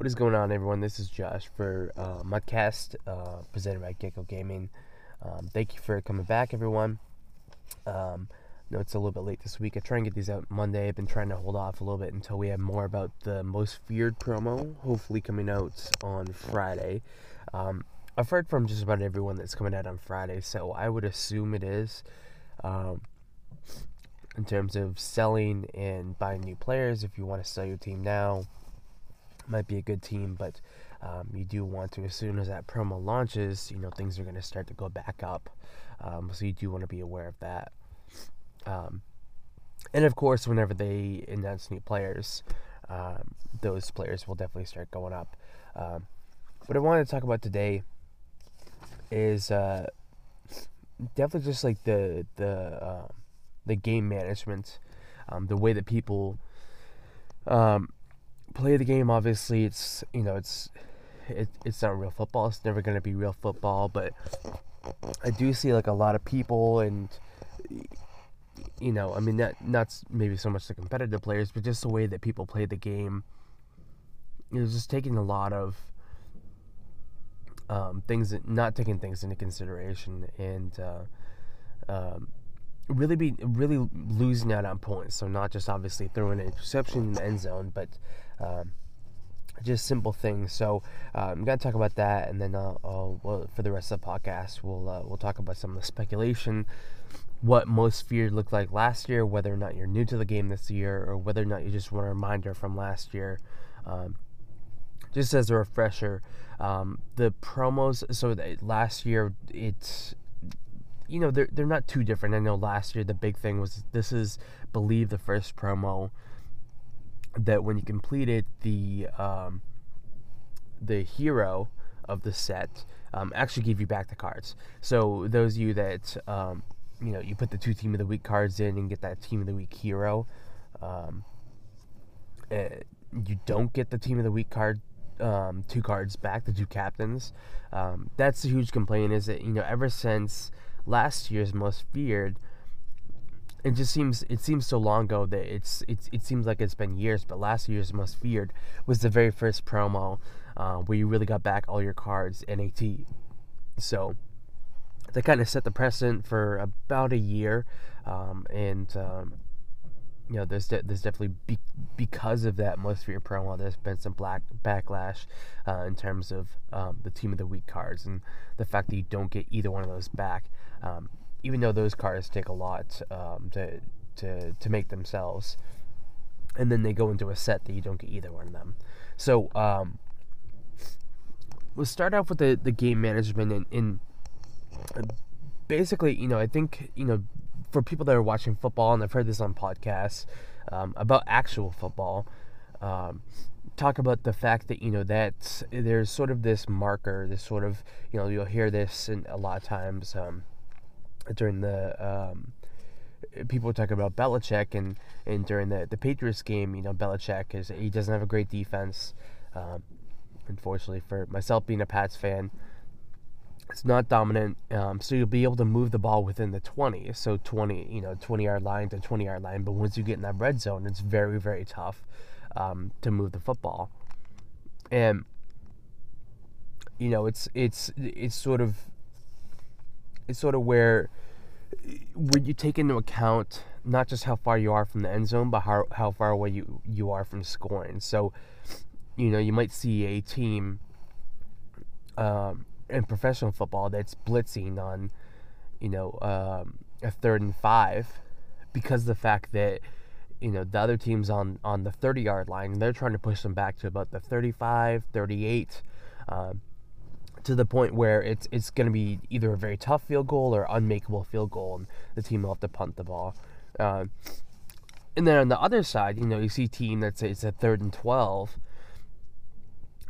What is going on, everyone? This is Josh for uh, MUTCast, uh, presented by Gecko Gaming. Um, thank you for coming back, everyone. Um, no, it's a little bit late this week. I try and get these out Monday. I've been trying to hold off a little bit until we have more about the most feared promo, hopefully coming out on Friday. Um, I've heard from just about everyone that's coming out on Friday, so I would assume it is. Um, in terms of selling and buying new players, if you want to sell your team now, might be a good team, but um, you do want to, as soon as that promo launches, you know, things are going to start to go back up. Um, so you do want to be aware of that. Um, and of course, whenever they announce new players, um, those players will definitely start going up. Um, what I wanted to talk about today is uh, definitely just like the the uh, the game management, the way that people um, play the game. Obviously, it's you know it's it, it's not real football. It's never going to be real football, but I do see like a lot of people and you know, I mean, that not maybe so much the competitive players, but just the way that people play the game. You know, just taking a lot of um, things, not taking things into consideration, and uh, um, really be really losing out on points. So not just obviously throwing an interception in the end zone, but um, just simple things. So uh, I'm gonna talk about that, and then uh, well, for the rest of the podcast, we'll uh, we'll talk about some of the speculation, what most feared looked like last year, whether or not you're new to the game this year, or whether or not you just want a reminder from last year. Um, just as a refresher, um, the promos. So last year, it's you know they're they're not too different. I know last year the big thing was this is believe the first promo that when you completed the um, the hero of the set um, actually give you back the cards. So those of you that um, you know you put the two team of the week cards in and get that team of the week hero, um, uh, you don't get the team of the week card. Um, two cards back, the two captains. Um, that's a huge complaint. Is that you know ever since last year's most feared, it just seems it seems so long ago that it's it's it seems like it's been years. But last year's most feared was the very first promo uh, where you really got back all your cards NAT. So they kind of set the precedent for about a year, um, and um, you know there's de- there's definitely be- because of that most feared promo there's been some black backlash uh, in terms of um, the team of the week cards and the fact that you don't get either one of those back. Um, even though those cars take a lot um, to to to make themselves, and then they go into a set that you don't get either one of them. So um, we'll start off with the the game management and in basically, you know, I think you know for people that are watching football and I've heard this on podcasts um, about actual football. Um, talk about the fact that you know that there's sort of this marker, this sort of you know you'll hear this in a lot of times um, during the um, people talk about Belichick and, and during the, the Patriots game, you know, Belichick is he doesn't have a great defense. Um, unfortunately for myself being a Pats fan, it's not dominant. Um, so you'll be able to move the ball within the 20. So 20, you know, 20 yard line to 20 yard line. But once you get in that red zone, it's very, very tough um, to move the football. And you know, it's it's it's sort of it's sort of where when you take into account not just how far you are from the end zone, but how how far away you you are from scoring. So, you know, you might see a team um, in professional football that's blitzing on, you know, um, a third and five, because the fact that you know the other team's on on the 30 yard line they're trying to push them back to about the 35 38 um, to the point where it's it's going to be either a very tough field goal or unmakeable field goal, and the team will have to punt the ball. Uh, and then on the other side, you know, you see a team that's it's a third and twelve,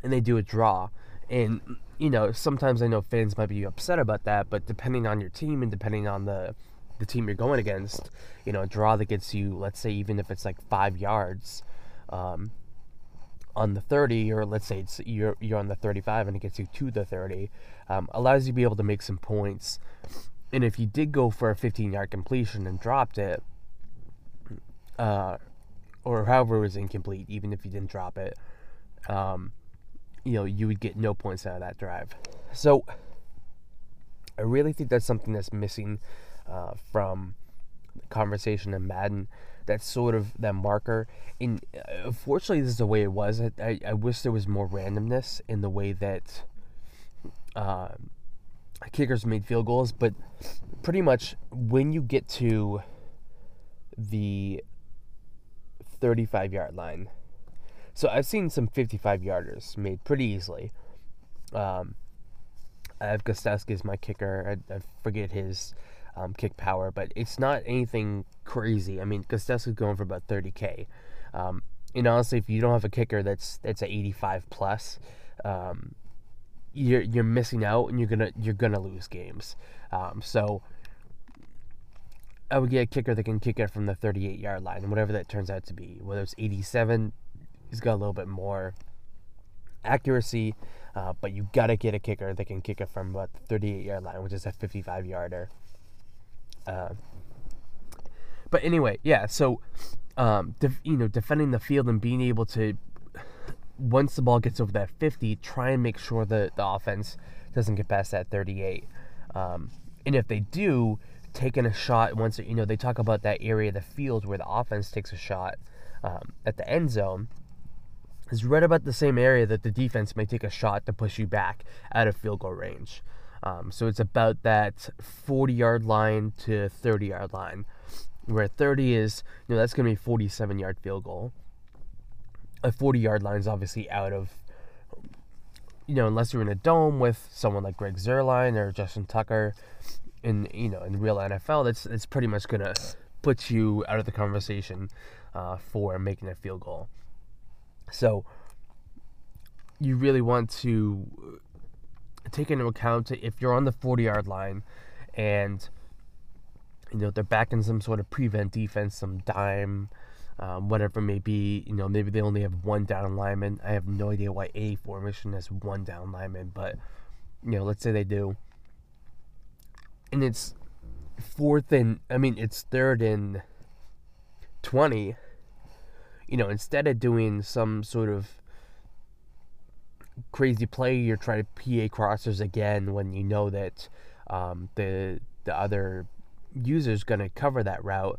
and they do a draw, and you know sometimes I know fans might be upset about that, but depending on your team and depending on the the team you're going against, you know, a draw that gets you, let's say, even if it's like five yards. Um, on the 30 or let's say it's you're you're on the 35 and it gets you to the 30 um, allows you to be able to make some points and if you did go for a 15 yard completion and dropped it uh, or however it was incomplete even if you didn't drop it um, you know, you would get no points out of that drive. So I really think that's something that's missing uh, from the conversation in Madden. That's sort of that marker. And uh, unfortunately, this is the way it was. I, I, I wish there was more randomness in the way that uh, kickers made field goals. But pretty much when you get to the 35 yard line, so I've seen some 55 yarders made pretty easily. Um, I have Gostkowski as my kicker. I, I forget his um, kick power, but it's not anything crazy. I mean, Gostkowski's going for about 30k. Um, and honestly, if you don't have a kicker that's that's at 85 plus, um, you're you're missing out, and you're gonna you're gonna lose games. Um, so I would get a kicker that can kick it from the 38 yard line, whatever that turns out to be. Whether it's 87, he's got a little bit more accuracy, uh, but you gotta get a kicker that can kick it from about the 38 yard line, which is a 55 yarder. Uh, but anyway, yeah. So, um, def- you know, defending the field and being able to, once the ball gets over that 50, try and make sure that the offense doesn't get past that 38. Um, and if they do, taking a shot once you know they talk about that area of the field where the offense takes a shot um, at the end zone is right about the same area that the defense may take a shot to push you back out of field goal range. Um, so it's about that 40 yard line to 30 yard line, where 30 is, you know, that's going to be 47 yard field goal. A 40 yard line is obviously out of, you know, unless you're in a dome with someone like Greg Zuerlein or Justin Tucker, in you know in real NFL, that's it's pretty much going to put you out of the conversation uh, for making a field goal. So you really want to take into account if you're on the 40 yard line and you know they're back in some sort of prevent defense, some dime, um, whatever it may be. You know maybe they only have one down lineman. I have no idea why a formation has one down lineman, but you know let's say they do, and it's fourth and I mean it's third and twenty. You know instead of doing some sort of crazy play, you're trying to PA crossers again when you know that um, the the other user's going to cover that route.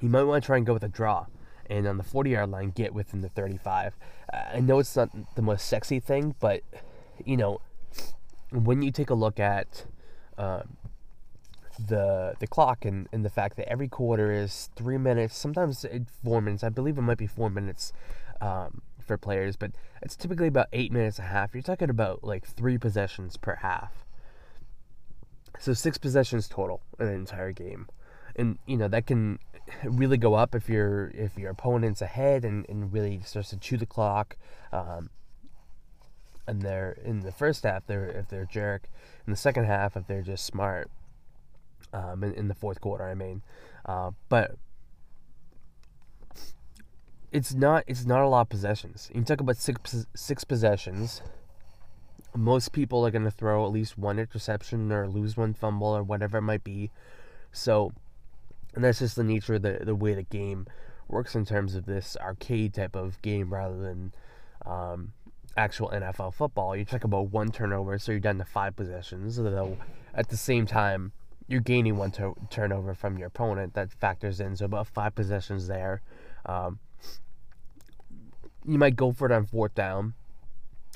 You might want to try and go with a draw, and on the 40 yard line, get within the 35. I know it's not the most sexy thing, but you know, when you take a look at um, the the clock and, and the fact that every quarter is three minutes, sometimes four minutes. I believe it might be four minutes. Um, for players, but it's typically about eight minutes a half. You're talking about like three possessions per half. So six possessions total in an entire game. And you know, that can really go up if your if your opponent's ahead and, and really starts to chew the clock. Um, and they're in the first half they're if they're jerk. In the second half if they're just smart. Um, in, in the fourth quarter, I mean. Uh, but it's not it's not a lot of possessions. You talk about six six possessions. Most people are going to throw at least one interception or lose one fumble or whatever it might be. So, and that's just the nature of the the way the game works in terms of this arcade type of game rather than um, actual NFL football. You talk about one turnover, so you're down to five possessions. Though at the same time, you're gaining one to- turnover from your opponent. That factors in, so about five possessions there. Um, you might go for it on fourth down.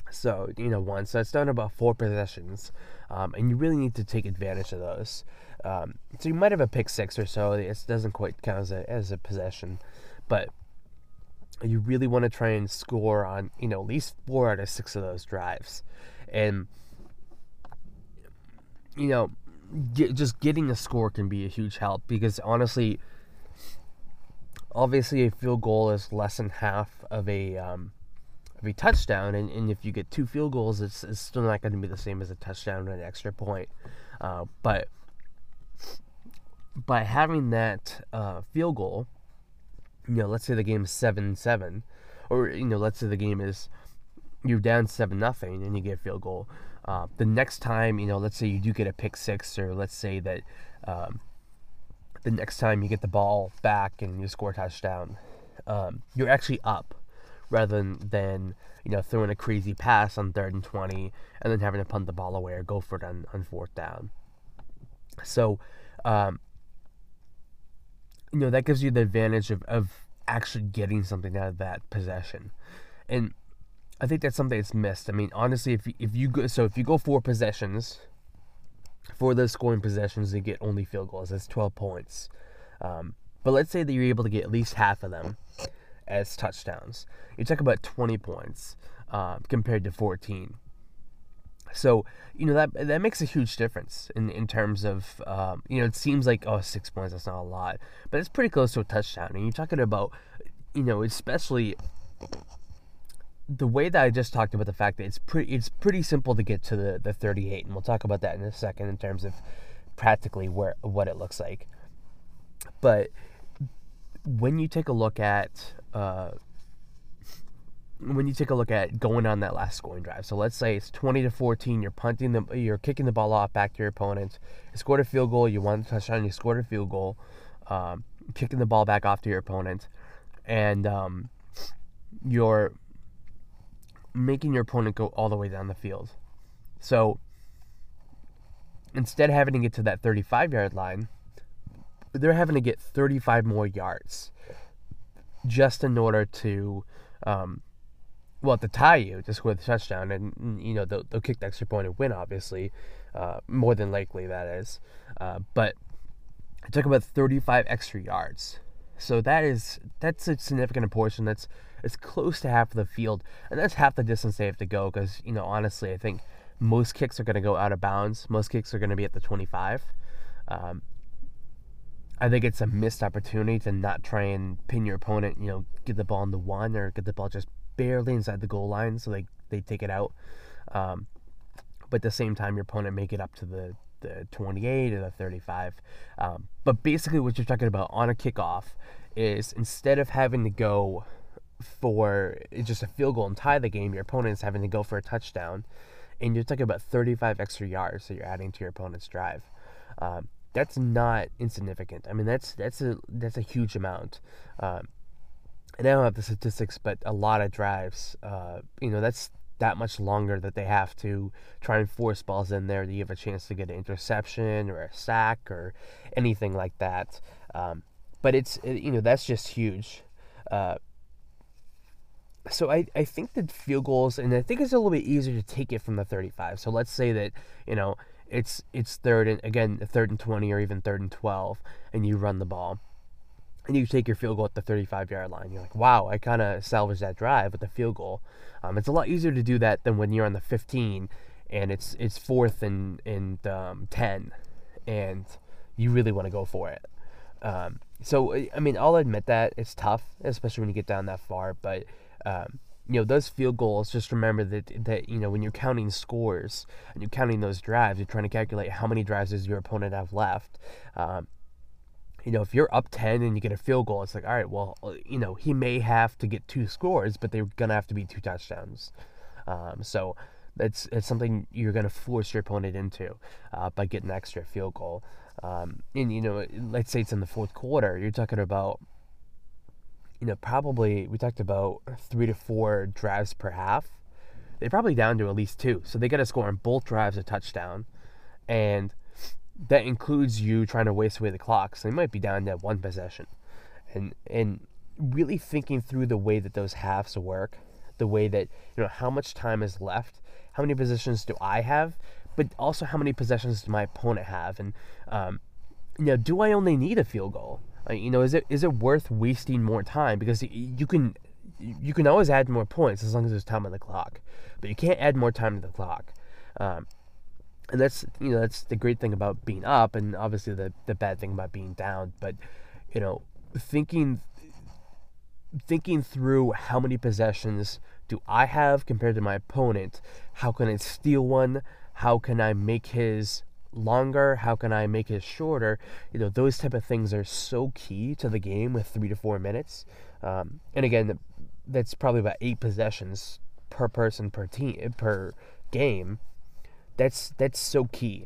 So, you know, one, once that's done about four possessions, um, and you really need to take advantage of those. Um, so you might have a pick six or so. It doesn't quite count as a, as a possession, but you really want to try and score on, you know, at least four out of six of those drives. And, you know, get, just getting a score can be a huge help because honestly, obviously a field goal is less than half of a um, a touchdown, and, and if you get two field goals, it's, it's still not going to be the same as a touchdown and an extra point. Uh, but by having that uh, field goal, you know, let's say the game is seven seven, or you know, let's say the game is you're down seven nothing and you get a field goal. Uh, the next time, you know, let's say you do get a pick six, or let's say that um, the next time you get the ball back and you score a touchdown, um, you're actually up rather than, than you know throwing a crazy pass on third and 20 and then having to punt the ball away or go for it on, on fourth down. So, um, you know, that gives you the advantage of, of actually getting something out of that possession. And I think that's something that's missed. I mean, honestly, if you, if you go, so if you go four possessions, for those scoring possessions, you get only field goals. That's 12 points. Um, but let's say that you're able to get at least half of them as touchdowns. You talk about 20 points uh, compared to 14. So you know that that makes a huge difference in in terms of um, you know it seems like oh six points that's not a lot, but it's pretty close to a touchdown. And you're talking about you know especially the way that I just talked about the fact that it's pretty it's pretty simple to get to the, the 38 and we'll talk about that in a second in terms of practically where what it looks like but when you take a look at uh, when you take a look at going on that last scoring drive. So let's say it's 20 to 14 you're punting the you're kicking the ball off back to your opponent you scored a field goal you won the touchdown you scored a field goal um, kicking the ball back off to your opponent and um, you're making your opponent go all the way down the field. So instead of having to get to that 35 yard line, they're having to get 35 more yards just in order to, um, well, to tie you to score the touchdown. And, you know, they'll, they'll kick the extra point and win, obviously. Uh, more than likely, that is. Uh, but it took about 35 extra yards. So that is that's a significant portion. That's it's close to half of the field, and that's half the distance they have to go. Because you know, honestly, I think most kicks are going to go out of bounds. Most kicks are going to be at the 25. Um, I think it's a missed opportunity to not try and pin your opponent. You know, get the ball in the one or get the ball just barely inside the goal line, so they they take it out. Um, but at the same time, your opponent may get up to the the 28 or the 35. Um, but basically, what you're talking about on a kickoff is instead of having to go for just a field goal and tie the game, your opponent's having to go for a touchdown, and you're talking about 35 extra yards that you're adding to your opponent's drive. Um, that's not insignificant. I mean, that's that's a that's a huge amount. Um, and I don't have the statistics, but a lot of drives, uh, you know, that's that much longer that they have to try and force balls in there. That You have a chance to get an interception or a sack or anything like that. Um, but it's you know that's just huge. Uh, so I, I think that field goals and I think it's a little bit easier to take it from the 35. So let's say that you know it's it's third and again third and 20 or even third and 12 and you run the ball and you take your field goal at the 35 yard line. You're like, wow, I kind of salvaged that drive with the field goal. Um, it's a lot easier to do that than when you're on the 15 and it's it's fourth and and um, 10 and you really want to go for it. Um, so I mean, I'll admit that it's tough, especially when you get down that far. But um, you know, those field goals. Just remember that that you know when you're counting scores and you're counting those drives, you're trying to calculate how many drives does your opponent have left. Um, you know, if you're up 10 and you get a field goal, it's like, all right, well, uh, you know, he may have to get two scores, but they're to have to be two touchdowns. Um, so that's, it's something you're going to force your opponent into uh, by getting an extra field goal. Um, and, you know, let's say it's in the fourth quarter, you're talking about, you know, probably, we talked about three to four drives per half. They're probably down to at least two. So they got to score on both drives a touchdown. And, that includes you trying to waste away the clock. So they might be down to one possession. And and really thinking through the way that those halves work, the way that, you know, how much time is left, how many possessions do I have, but also how many possessions does my opponent have? And um, you know, do I only need a field goal? You know, is it is it worth wasting more time? Because you can you can always add more points as long as there's time on the clock, but you can't add more time to the clock. Um, and that's you know that's the great thing about being up and obviously the the bad thing about being down but you know thinking thinking through how many possessions do I have compared to my opponent how can I steal one how can I make his longer how can I make it shorter you know those type of things are so key to the game with 3 to 4 minutes um, and again that's probably about 8 possessions per person per team per game that's that's so key.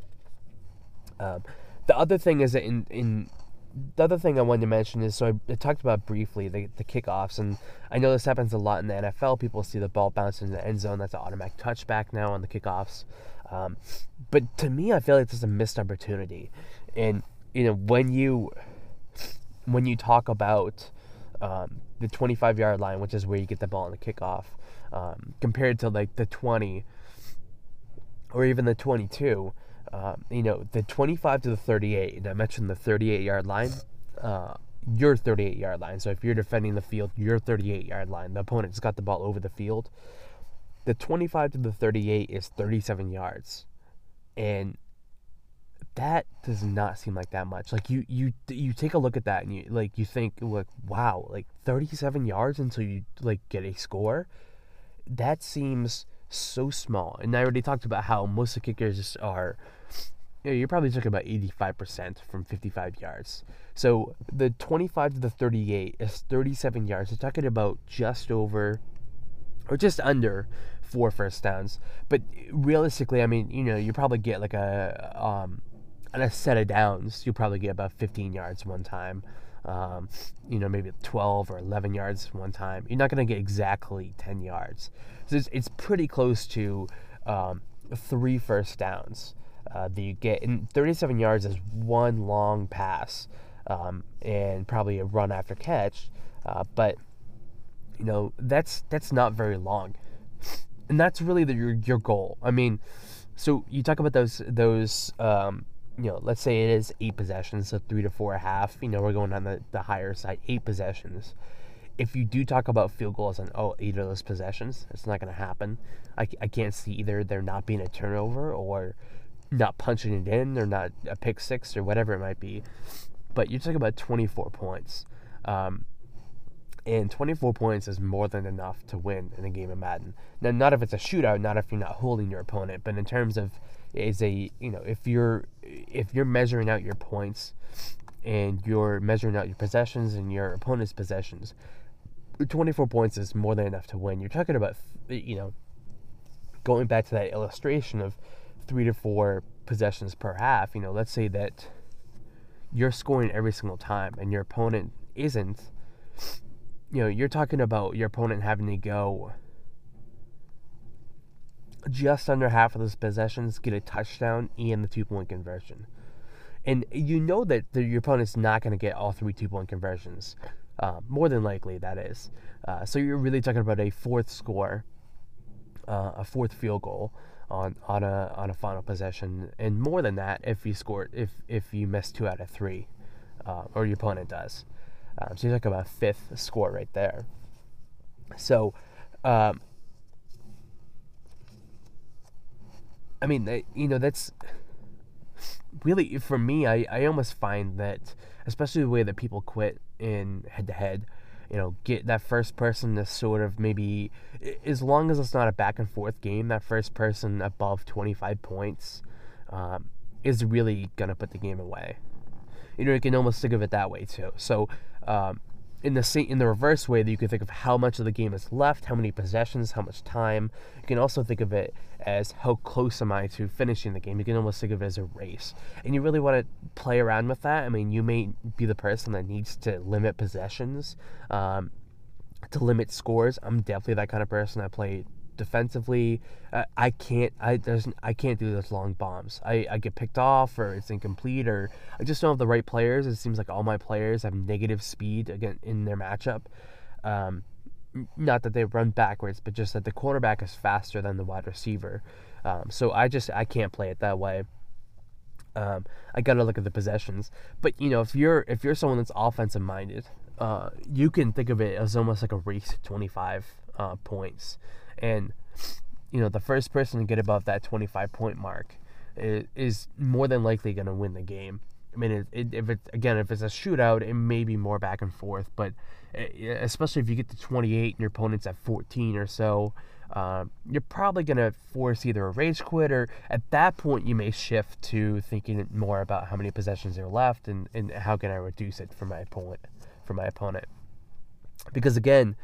Um, the other thing is that in in the other thing I wanted to mention is so I, I, talked about briefly the, the kickoffs, and I know this happens a lot in the NFL. People see the ball bounce in the end zone. That's an automatic touchback now on the kickoffs. Um, but to me, I feel like it's a missed opportunity. And you know when you when you talk about um, the 25 yard line, which is where you get the ball on the kickoff, um, compared to like the 20 or even the 22 um, you know, the 25 to the 38, and I mentioned the 38 yard line, uh, your 38 yard line. So if you're defending the field, your 38 yard line, the opponent's got the ball over the field. The 25 to the 38 is 37 yards. And that does not seem like that much. Like you you you take a look at that and you like you think like wow, like 37 yards until you like get a score. That seems so small. And I already talked about how most of kickers are yeah, you're probably talking about 85% from 55 yards. So the 25 to the 38 is 37 yards. You're talking about just over or just under four first downs. But realistically, I mean, you know, you probably get like a um a set of downs, you probably get about 15 yards one time. Um, you know, maybe 12 or 11 yards one time. You're not going to get exactly 10 yards. So it's, it's pretty close to um, three first downs uh, that you get. And 37 yards is one long pass um, and probably a run after catch. Uh, but you know that's that's not very long, and that's really the, your your goal. I mean, so you talk about those those um, you know, let's say it is eight possessions, so three to four a half. You know, we're going on the, the higher side, eight possessions. If you do talk about field goals on oh eight of those possessions, it's not going to happen. I, I can't see either there not being a turnover or not punching it in or not a pick six or whatever it might be. But you're talking about 24 points. Um, and 24 points is more than enough to win in a game of Madden. Now, not if it's a shootout, not if you're not holding your opponent, but in terms of is a you know if you're if you're measuring out your points and you're measuring out your possessions and your opponent's possessions, 24 points is more than enough to win. You're talking about you know going back to that illustration of three to four possessions per half, you know, let's say that you're scoring every single time and your opponent isn't, you know, you're talking about your opponent having to go just under half of those possessions, get a touchdown and the two point conversion. And you know that the, your opponent's not going to get all three two point conversions. Uh, more than likely, that is. Uh, so you're really talking about a fourth score, uh, a fourth field goal on on a on a final possession, and more than that if you score if if you miss two out of three, uh, or your opponent does. Um, so you talk about a fifth score right there. So, um, I mean, you know, that's really for me. I I almost find that, especially the way that people quit in head to head you know, get that first person to sort of maybe, as long as it's not a back and forth game, that first person above 25 points um, is really going to put the game away. You know, you can almost think of it that way too. So, um, in the in the reverse way that you can think of how much of the game is left, how many possessions, how much time. You can also think of it as how close am I to finishing the game. You can almost think of it as a race, and you really want to play around with that. I mean, you may be the person that needs to limit possessions, um, to limit scores. I'm definitely that kind of person. I play defensively. Uh, I can't. I there's I can't do those long bombs. I, I get picked off or it's incomplete or I just don't have the right players. It seems like all my players have negative speed again in their matchup. Um, not that they run backwards, but just that the quarterback is faster than the wide receiver. Um, so I just I can't play it that way. Um, I gotta look at the possessions. But you know, if you're if you're someone that's offensive minded, uh, you can think of it as almost like a race to 25 uh, points. And you know, the first person to get above that 25 point mark is, more than likely going to win the game. I mean, it, it, if it again, if it's a shootout, it may be more back and forth, but eh, especially if you get to 28 and your opponent's at 14 or so, um, you're probably going to force either a rage quit or at that point you may shift to thinking more about how many possessions are left and, and how can I reduce it for my opponent for my opponent. Because again,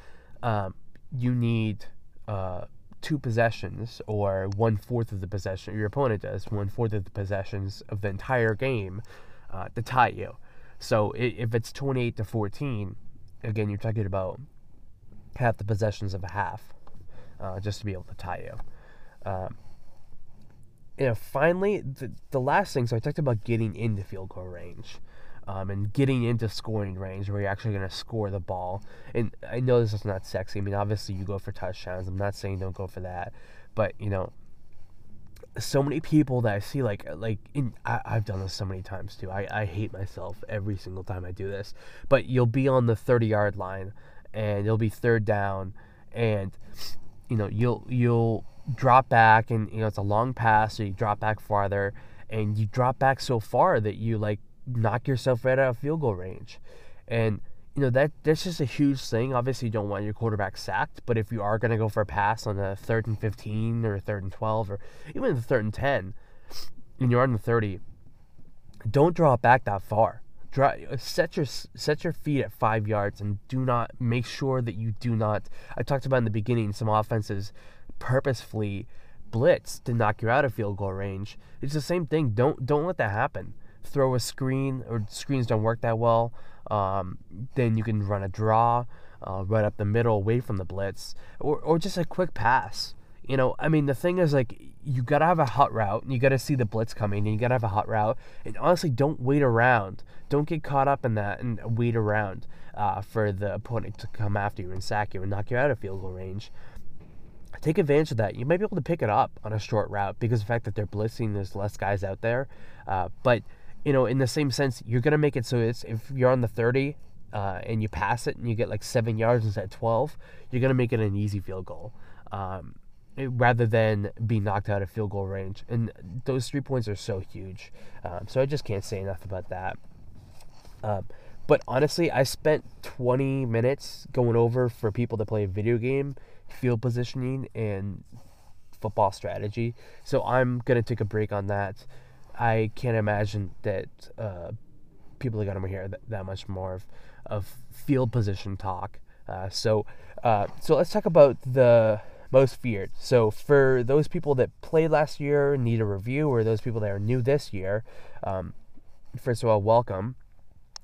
um, you need uh, two possessions or one fourth of the possession your opponent does one fourth of the possessions of the entire game uh, to tie you. So if it's 28 to 14, again, you're talking about half the possessions of a half uh, just to be able to tie you. Um, you know, finally, the, the last thing, so I talked about getting into field goal range. Um, and getting into scoring range where you're actually going to score the ball. And I know this is not sexy. I mean, obviously you go for touchdowns. I'm not saying don't go for that, but you know, so many people that I see like like in I, have done this so many times too. I, I hate myself every single time I do this. But you'll be on the 30 yard line and you'll be third down and you know you'll you'll drop back and you know it's a long pass so you drop back farther and you drop back so far that you like knock yourself right out of field goal range. And you know that that's just a huge thing. Obviously, you don't want your quarterback sacked, but if you are going to go for a pass on a third and fifteen or a third and twelve or even the third and ten, and you're on the thirty, don't draw it back that far. Draw, set your set your feet at five yards and do not make sure that you do not. I talked about in the beginning some offenses purposefully blitz to knock you out of field goal range. It's the same thing. Don't don't let that happen. Throw a screen or screens don't work that well. Um, then you can run a draw uh, right up the middle away from the blitz, or, or just a quick pass. You know, I mean, the thing is, like, you gotta have a hot route, and you gotta see the blitz coming, and you gotta have a hot route. And honestly, don't wait around. Don't get caught up in that and wait around uh, for the opponent to come after you and sack you and knock you out of field goal range. Take advantage of that. You might be able to pick it up on a short route because of the fact that they're blitzing, there's less guys out there. Uh, but you know, in the same sense, you're gonna make it so it's if you're on the 30 uh, and you pass it and you get like seven yards instead of 12, you're gonna make it an easy field goal. Um, rather than be knocked out of field goal range. And those three points are so huge. Um, so I just can't say enough about that. Um, but honestly, I spent 20 minutes going over for people to play a video game, field positioning, and football strategy. So I'm going to take a break on that. I can't imagine that uh, people are going to hear that, that, much more of, of field position talk. Uh, so, uh, so let's talk about the most feared. So, for those people that played last year, need a review, or those people that are new this year, um, first of all, welcome.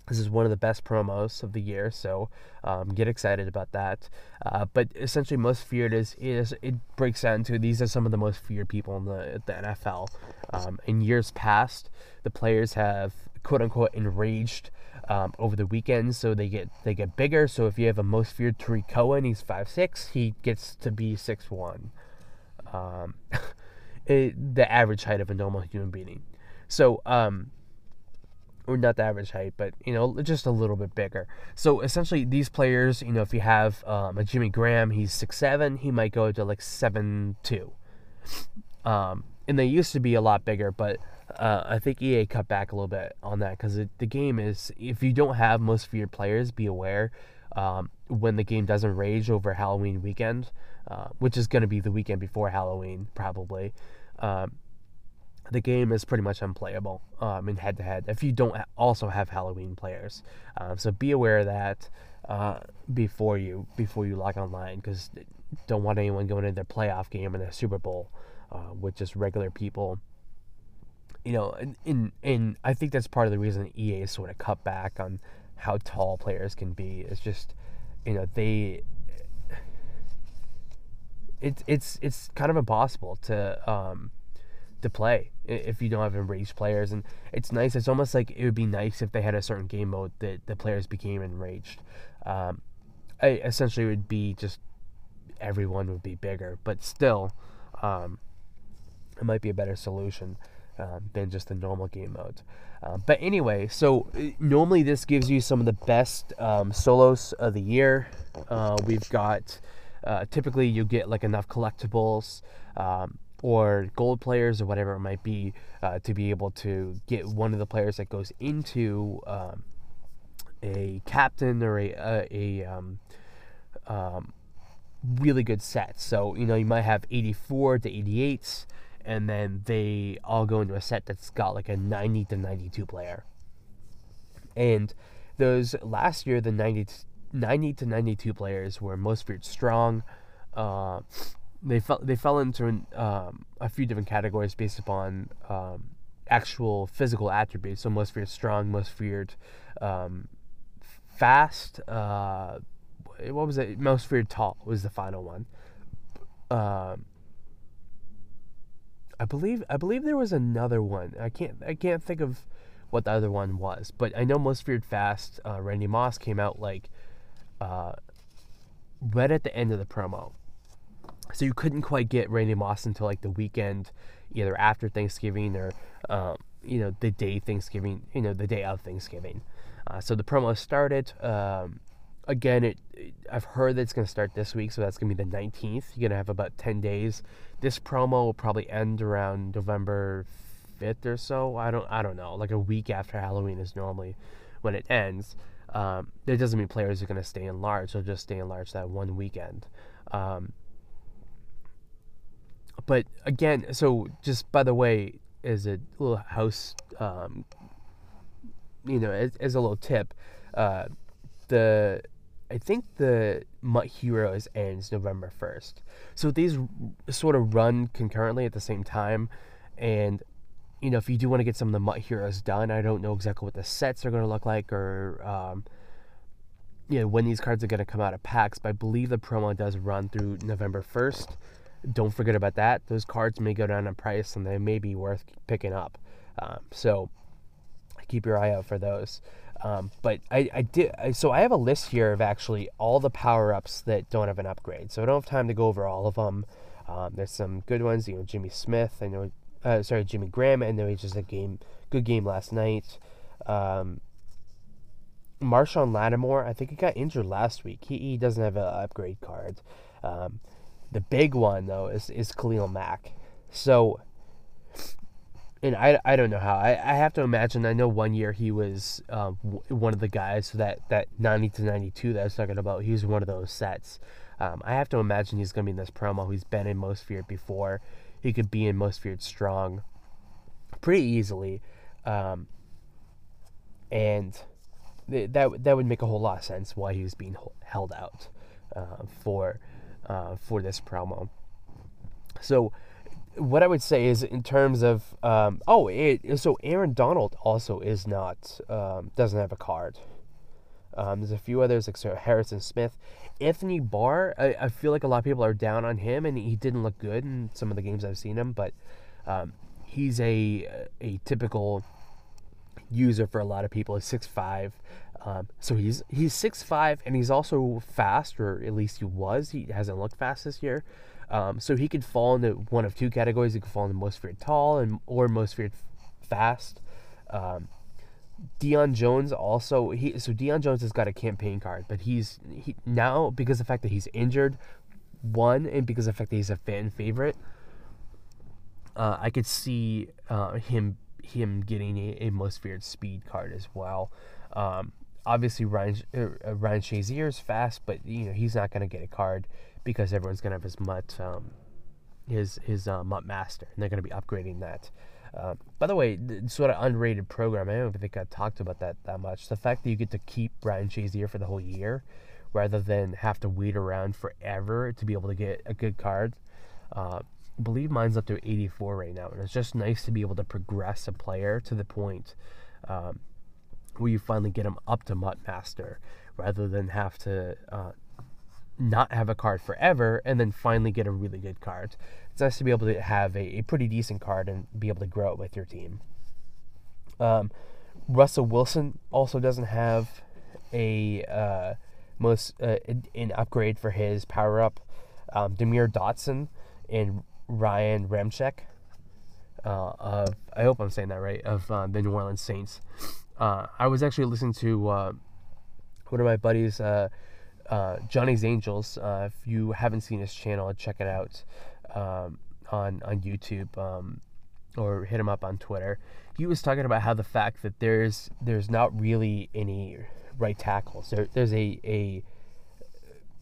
This is one of the best promos of the year, so um, get excited about that. Uh, but essentially, most feared is is it breaks down to these are some of the most feared people in the the NFL. Um, in years past, the players have quote unquote enraged um, over the weekend, so they get they get bigger. So if you have a most feared Tarik Cohen, he's five six, he gets to be six one. Um, the average height of a normal human being. So um, or not the average height, but you know, just a little bit bigger. So essentially, these players, you know, if you have um, a Jimmy Graham, he's six seven, he might go to like seven two. Um, and they used to be a lot bigger, but uh, I think EA cut back a little bit on that because the game is if you don't have most of your players, be aware um, when the game doesn't rage over Halloween weekend, uh, which is going to be the weekend before Halloween probably. Um, the game is pretty much unplayable um, in head to head if you don't also have Halloween players. Um, so be aware of that uh, before you before you log online because don't want anyone going into their playoff game in the Super Bowl uh, with just regular people. You know, and, and in I think that's part of the reason EA sort of cut back on how tall players can be. It's just you know they it's it's it's kind of impossible to um, to play if you don't have enraged players. And it's nice. It's almost like it would be nice if they had a certain game mode that the players became enraged. Um, I, essentially, would be just everyone would be bigger, but still, um, it might be a better solution. Um, than just the normal game mode. Uh, but anyway, so uh, normally this gives you some of the best um, solos of the year. Uh, we've got uh, typically you get like enough collectibles. Um, or gold players or whatever it might be uh, to be able to get one of the players that goes into um, a captain or a, a, a um, um, really good set. So, you know, you might have 84 to 88s, and then they all go into a set that's got like a 90 to 92 player. And those last year, the 90, 90 to 92 players were most feared strong. Uh, they fell they fell into um, a few different categories based upon um, actual physical attributes. So most feared strong, most feared um, fast. Uh, what was it? Most feared tall was the final one. Um, I believe I believe there was another one. I can't I can't think of what the other one was, but I know most feared fast. Uh, Randy Moss came out like uh, right at the end of the promo, so you couldn't quite get Randy Moss until like the weekend, either after Thanksgiving or um, you know the day Thanksgiving, you know the day of Thanksgiving. Uh, so the promo started. Um, again, it, it, I've heard that it's going to start this week, so that's going to be the 19th. You're going to have about 10 days. This promo will probably end around November 5th or so. I don't I don't know. Like a week after Halloween is normally when it ends. Um, that doesn't mean players are going to stay in large. They'll just stay in large that one weekend. Um, but again, so just by the way, as a little house, um, you know, as, as, a little tip, uh, the I think the MUT Heroes ends November 1st. So these sort of run concurrently at the same time. And, you know, if you do want to get some of the MUT Heroes done, I don't know exactly what the sets are going to look like or, um, you know, when these cards are going to come out of packs. But I believe the promo does run through November 1st. Don't forget about that. Those cards may go down in price and they may be worth picking up. Um, so keep your eye out for those. Um, but I, I did so I have a list here of actually all the power ups that don't have an upgrade. So I don't have time to go over all of them. Um, there's some good ones. You know, Jimmy Smith. I know. Uh, sorry, Jimmy Graham. I know he just a game good game last night. Um, Marshon Lattimore. I think he got injured last week. He, he doesn't have an upgrade card. Um, the big one though is is Khalil Mack. So and I, I don't know how. I, I have to imagine. I know one year he was um, one of the guys that that 90 to 92 that I was talking about. He was one of those sets. Um, I have to imagine he's to be in this promo. He's been in Most Feared before. He could be in Most Feared Strong pretty easily. Um, and th- that that would make a whole lot of sense why he was being held out uh, for uh, for this promo. So what I would say is in terms of um, oh it, so Aaron Donald also is not um, doesn't have a card. Um, there's a few others like so Harrison Smith, Anthony Barr. I, I feel like a lot of people are down on him, and he didn't look good in some of the games I've seen him. But um, he's a a typical user for a lot of people. He's six five, um, so he's he's six five, and he's also fast, or at least he was. He hasn't looked fast this year. Um, so he could fall into one of two categories. He could fall into most feared tall and or most feared fast. Um, Deion Jones also he so Deion Jones has got a campaign card, but he's he now because of the fact that he's injured, one and because of the fact that he's a fan favorite. Uh, I could see uh, him him getting a, a, most feared speed card as well. Um, obviously Ryan uh, Ryan Shazier is fast, but you know he's not going to get a card because everyone's gonna have his MUT um, his his uh, MUT master, and they're gonna be upgrading that. Uh, by the way, sort of unrated program. I don't think I talked about that that much. The fact that you get to keep Ryan Shazier for the whole year, rather than have to wait around forever to be able to get a good card. Uh, Believe mine's up to 84 right now, and it's just nice to be able to progress a player to the point um, where you finally get him up to MUT Master, rather than have to uh, not have a card forever and then finally get a really good card. It's nice to be able to have a, a pretty decent card and be able to grow it with your team. Um, Russell Wilson also doesn't have a uh, most uh, an upgrade for his power up. Um, Demar Dotson and Ryan Ramczyk. Uh, of I hope I'm saying that right of uh, the New Orleans Saints. Uh, I was actually listening to uh, one of my buddies uh, uh, Johnny's Angels. If you haven't seen his channel, check it out um, on on YouTube um, or hit him up on Twitter. He was talking about how the fact that there's there's not really any right tackles. There, there's a a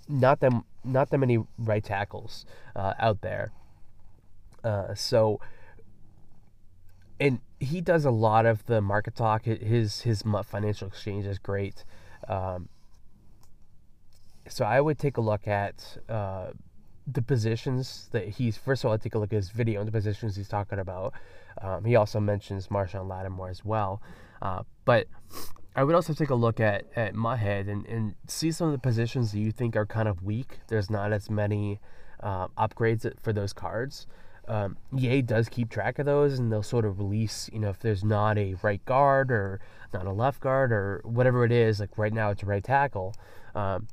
not them not that many right tackles out there. Uh, so and he does a lot of the market talk. His his financial exchange is great. Um, so I would take a look at uh, the positions that he's first of all, I take a look at his video and the positions he's talking about. Um, he also mentions Marshon Lattimore as well, uh, but I would also take a look at at Muthead and and see some of the positions that you think are kind of weak. There's not as many uh, upgrades for those cards. Um, EA does keep track of those, and they'll sort of release, you know, if there's not a right guard or not a left guard or whatever it is. Like right now, it's a right tackle. Um,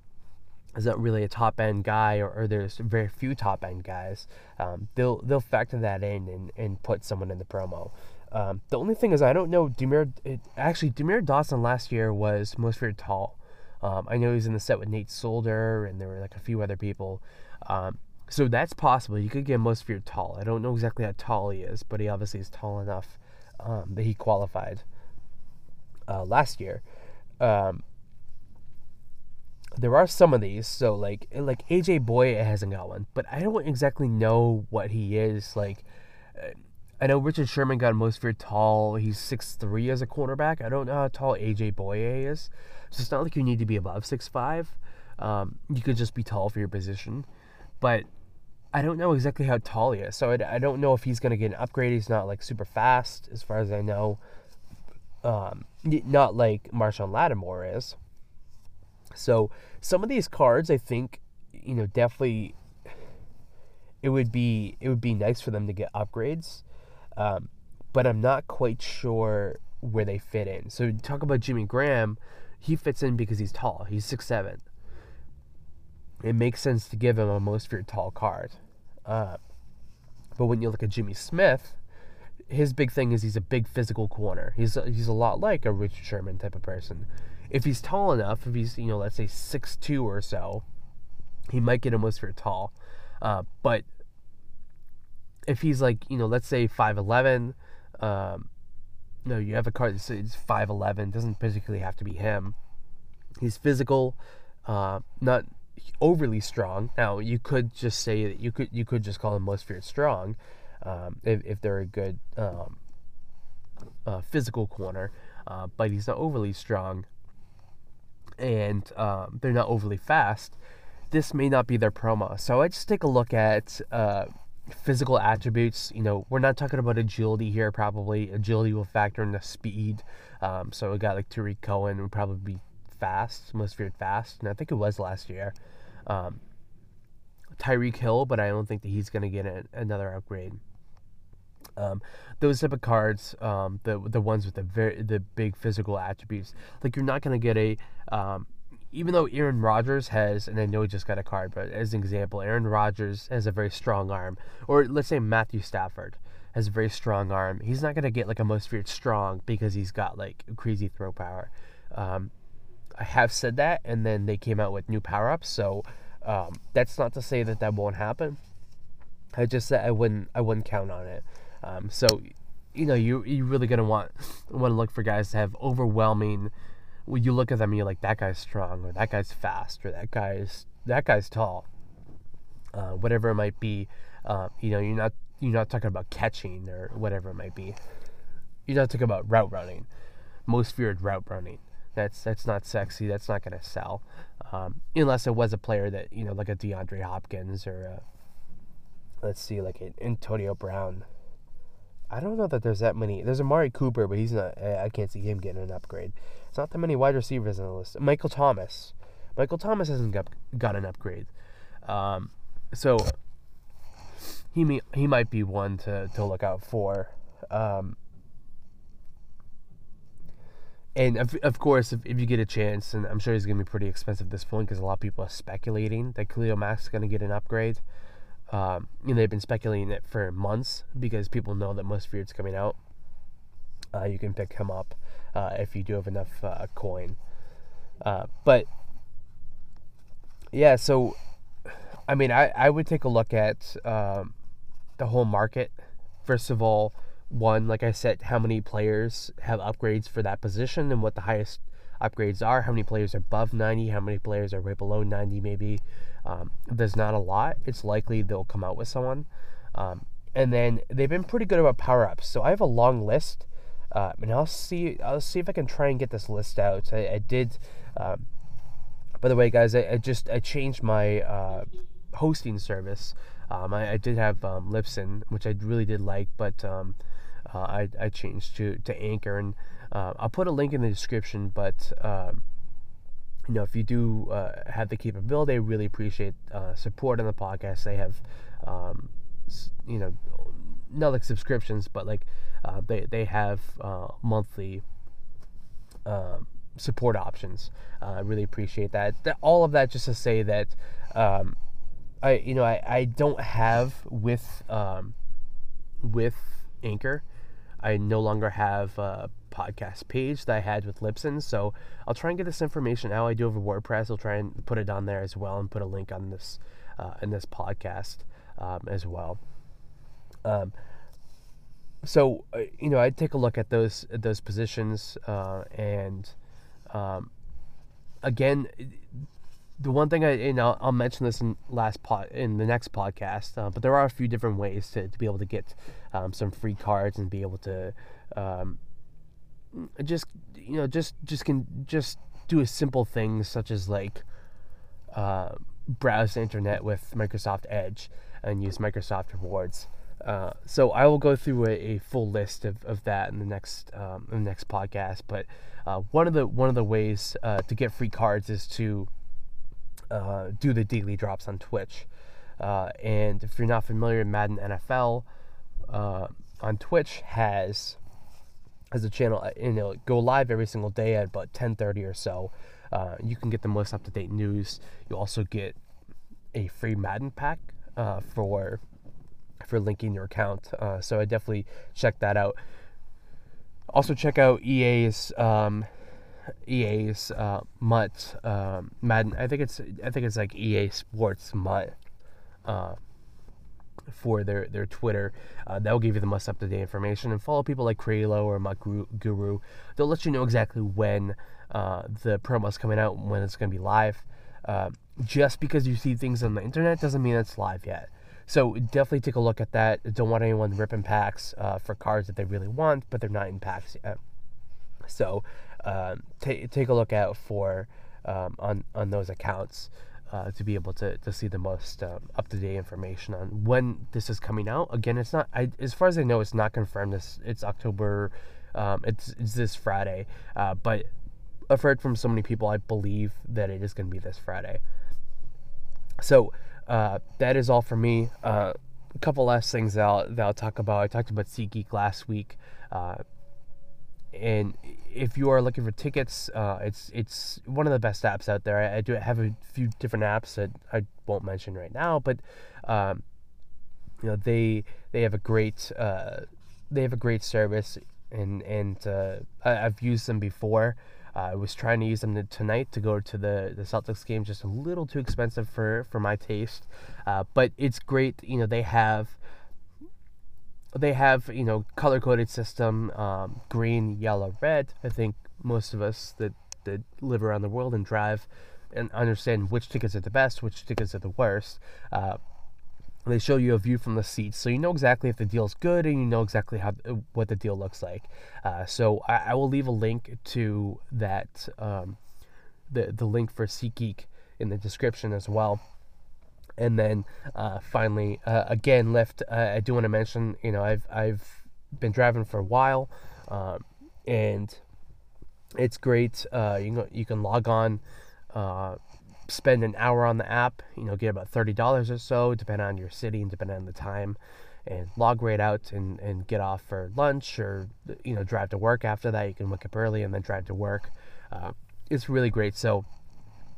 is not really a top end guy, or, or, there's very few top end guys. Um, they'll they'll factor that in and, and put someone in the promo. Um, the only thing is, I don't know. Demar, it, actually, Demar Dotson last year was most feared tall. Um, I know he's in the set with Nate Solder, and there were like a few other people. Um, so that's possible. You could get most feared tall. I don't know exactly how tall he is, but he obviously is tall enough um, that he qualified uh, last year. Um, there are some of these, so like like AJ Bouye hasn't got one, but I don't exactly know what he is. Like, uh, I know Richard Sherman got most feared tall. He's six three as a cornerback. I don't know how tall AJ Bouye is, so it's not like you need to be above six five. Um, you could just be tall for your position, but I don't know exactly how tall he is, so I, I don't know if he's going to get an upgrade. He's not like super fast, as far as I know. Um, not like Marshon Lattimore is. So some of these cards, I think, you know, definitely, it would be it would be nice for them to get upgrades, um, but I'm not quite sure where they fit in. So talk about Jimmy Graham, he fits in because he's tall. He's six seven it makes sense to give him a most feared tall card. Uh, but when you look at Jimmy Smith, his big thing is he's a big physical corner. He's a, he's a lot like a Richard Sherman type of person. If he's tall enough, if he's you know let's say six two or so, he might get a most feared tall. Uh, but if he's like you know let's say five eleven, um, no, you have a card that's five eleven. Doesn't particularly have to be him. He's physical, uh, not overly strong. Now you could just say that you could you could just call them most feared strong, um, if if they're a good um, uh, physical corner, uh, but he's not overly strong, and um, they're not overly fast. This may not be their promo. So I just take a look at uh, physical attributes. You know, we're not talking about agility here. Probably agility will factor in the speed. Um, so a guy like Tarik Cohen would probably be fast, most feared fast, and I think it was last year. Um, Tyreek Hill, but I don't think that he's going to get a, another upgrade. Um, those type of cards, um, the the ones with the very the big physical attributes, like you're not going to get a, um, even though Aaron Rodgers has, and I know he just got a card, but as an example, Aaron Rodgers has a very strong arm, or let's say Matthew Stafford has a very strong arm. He's not going to get like a most feared strong because he's got like crazy throw power. Um, have said that, and then they came out with new power ups. So um, that's not to say that that won't happen. I just said I wouldn't I wouldn't count on it. Um, so you know you you really gonna want want to look for guys to have overwhelming. When you look at them, and you're like that guy's strong, or that guy's fast, or that guy's that guy's tall. Uh, whatever it might be, uh, you know, you're not you're not talking about catching or whatever it might be. You're not talking about route running, most feared route running. That's that's not sexy. That's not going to sell, um, unless it was a player that you know, like a DeAndre Hopkins or a, let's see, like an Antonio Brown. I don't know that there's that many. There's Amari Cooper, but he's not. I can't see him getting an upgrade. It's not that many wide receivers on the list. Michael Thomas. Michael Thomas hasn't got got an upgrade, um, so he may, he might be one to to look out for. Um, and of, of course, if, if you get a chance, and I'm sure he's going to be pretty expensive at this point because a lot of people are speculating that Khalil Mack is going to get an upgrade. Um, and they've been speculating it for months because people know that most Feared's coming out. Uh, you can pick him up uh, if you do have enough uh, coin. Uh, but yeah, so I mean, I, I would take a look at um, the whole market. First of all, one, like I said, how many players have upgrades for that position and what the highest upgrades are, how many players are above 90, how many players are right below 90, maybe. Um, there's not a lot. It's likely they'll come out with someone. Um, and then they've been pretty good about power ups. So I have a long list, uh, and I'll see. I'll see if I can try and get this list out. I, I did. Um, by the way, guys, I, I, just I changed my uh, hosting service. Um, I, I, did have um, Libsyn, which I really did like, but um, uh, I, I changed to, to Anchor, and uh, I'll put a link in the description. But um, you know, if you do uh, have the capability, I really appreciate uh, support on the podcast. They have, um, you know, not like subscriptions, but like uh, they they have monthly um, support options. I really appreciate that. that. All of that just to say that um, I you know I, I don't have with um, with Anchor. I no longer have a podcast page that I had with Libsyn, so I'll try and get this information out. I do have a WordPress. I'll try and put it on there as well, and put a link on this uh, in this podcast um, as well. Um, so uh, you know, I'd take a look at those at those positions, uh, and um, again, the one thing I you know I'll mention this in last pod in the next podcast, uh, but there are a few different ways to, to be able to get um, some free cards and be able to um, just you know just just can just do a simple things such as like uh, browse the internet with Microsoft Edge and use Microsoft Rewards. Uh, so I will go through a, a, full list of, of that in the next um, in the next podcast. But uh, one of the one of the ways uh, to get free cards is to uh, do the daily drops on Twitch. Uh, and if you're not familiar, Madden NFL uh, on Twitch has has a channel. and it'll go live every single day at about 10:30 or so. Uh, you can get the most up to date news. You also get a free Madden pack uh, for for linking your account. so I definitely check that out. Also check out EA's um, EA's uh, MUT um, Madden. I think it's I think it's like EA Sports MUT uh, for their their Twitter. Uh, that will give you the most up to date information. And follow people like Kralo or MUT Guru. They'll let you know exactly when uh, the promo is coming out, when it's going to be live. Uh, just because you see things on the internet doesn't mean it's live yet. So definitely take a look at that. Don't want anyone ripping packs uh, for cards that they really want, but they're not in packs yet. So um, t- take a look out for um, on on those accounts uh, to be able to, to see the most um, up to date information on when this is coming out. Again, it's not I, as far as I know, it's not confirmed. This it's October. Um, it's it's this Friday, uh, but I've heard from so many people. I believe that it is going to be this Friday. So uh, that is all for me. Uh, a couple last things that I'll, that I'll talk about. I talked about SeatGeek last week. Uh, and if you are looking for tickets, uh, it's it's one of the best apps out there. I, I, do have a few different apps that I won't mention right now, but um, you know they they have a great uh, they have a great service, and and uh, I, have used them before. I was trying to use them tonight to go to the, the Celtics game, just a little too expensive for, for my taste. Uh, but it's great. You know, they have they have you know color coded system um, green yellow red. I think most of us that that live around the world and drive and understand which tickets are the best which tickets are the worst uh, they show you a view from the seats so you know exactly if the deal's good and you know exactly how what the deal looks like. Uh, so I, I, will leave a link to that um, the the link for SeatGeek in the description as well and then uh, finally, uh, again, Lyft. Uh, I do want to mention, you know, I've I've been driving for a while, um, and it's great. Uh, you know, you can log on, uh, spend an hour on the app. You know, get about thirty dollars or so, depending on your city and depending on the time, and log right out and, and get off for lunch or you know drive to work after that. You can wake up early and then drive to work. Uh, it's really great. So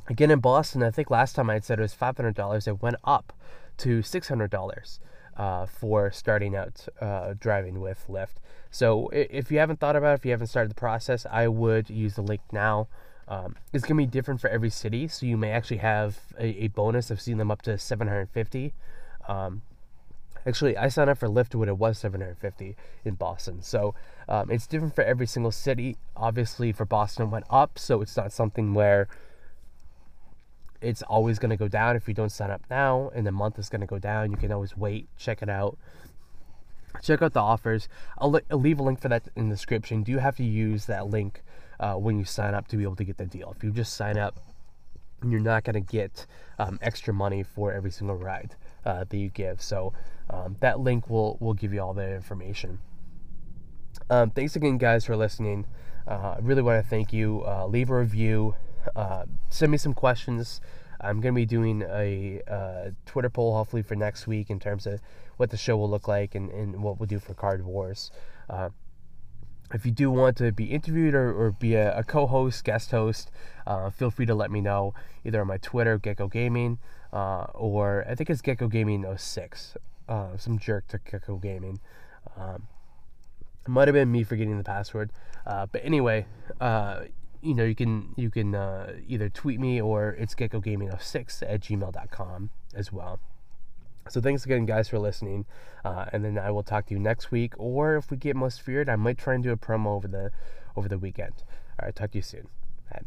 Again, in Boston, I think last time I had said it was $500. It went up to $600 uh, for starting out uh, driving with Lyft. So if you haven't thought about it, if you haven't started the process, I would use the link now. Um, it's going to be different for every city, so you may actually have a, a bonus of seeing them up to 750. Um, actually, I signed up for Lyft when it was 750 in Boston, so um, it's different for every single city. Obviously, for Boston, it went up, so it's not something where it's always going to go down if you don't sign up now and the month is going to go down you can always wait check it out check out the offers I'll, I'll, leave a link for that in the description do you have to use that link uh, when you sign up to be able to get the deal if you just sign up you're not going to get um, extra money for every single ride uh, that you give. So um, that link will will give you all the information. Um, thanks again, guys, for listening. Uh, I really want to thank you. Uh, leave a review. Uh, send me some questions. I'm going to be doing a uh, Twitter poll hopefully for next week in terms of what the show will look like and, and what we'll do for Card Wars. Uh, if you do want to be interviewed or, or be a, a co-host, guest host, uh, feel free to let me know either on my Twitter, Gecko Gaming, or I think it's Gecko Gaming 06. some jerk to Gecko Gaming. Um, might have been me forgetting the password. Uh, but anyway, uh, you know, you can you can uh, either tweet me or it's gecko geckogaming06 at gmail.com as well. So thanks again, guys, for listening. Uh, and then I will talk to you next week. Or if we get most feared, I might try and do a promo over the over the weekend. All right, talk to you soon. Bye.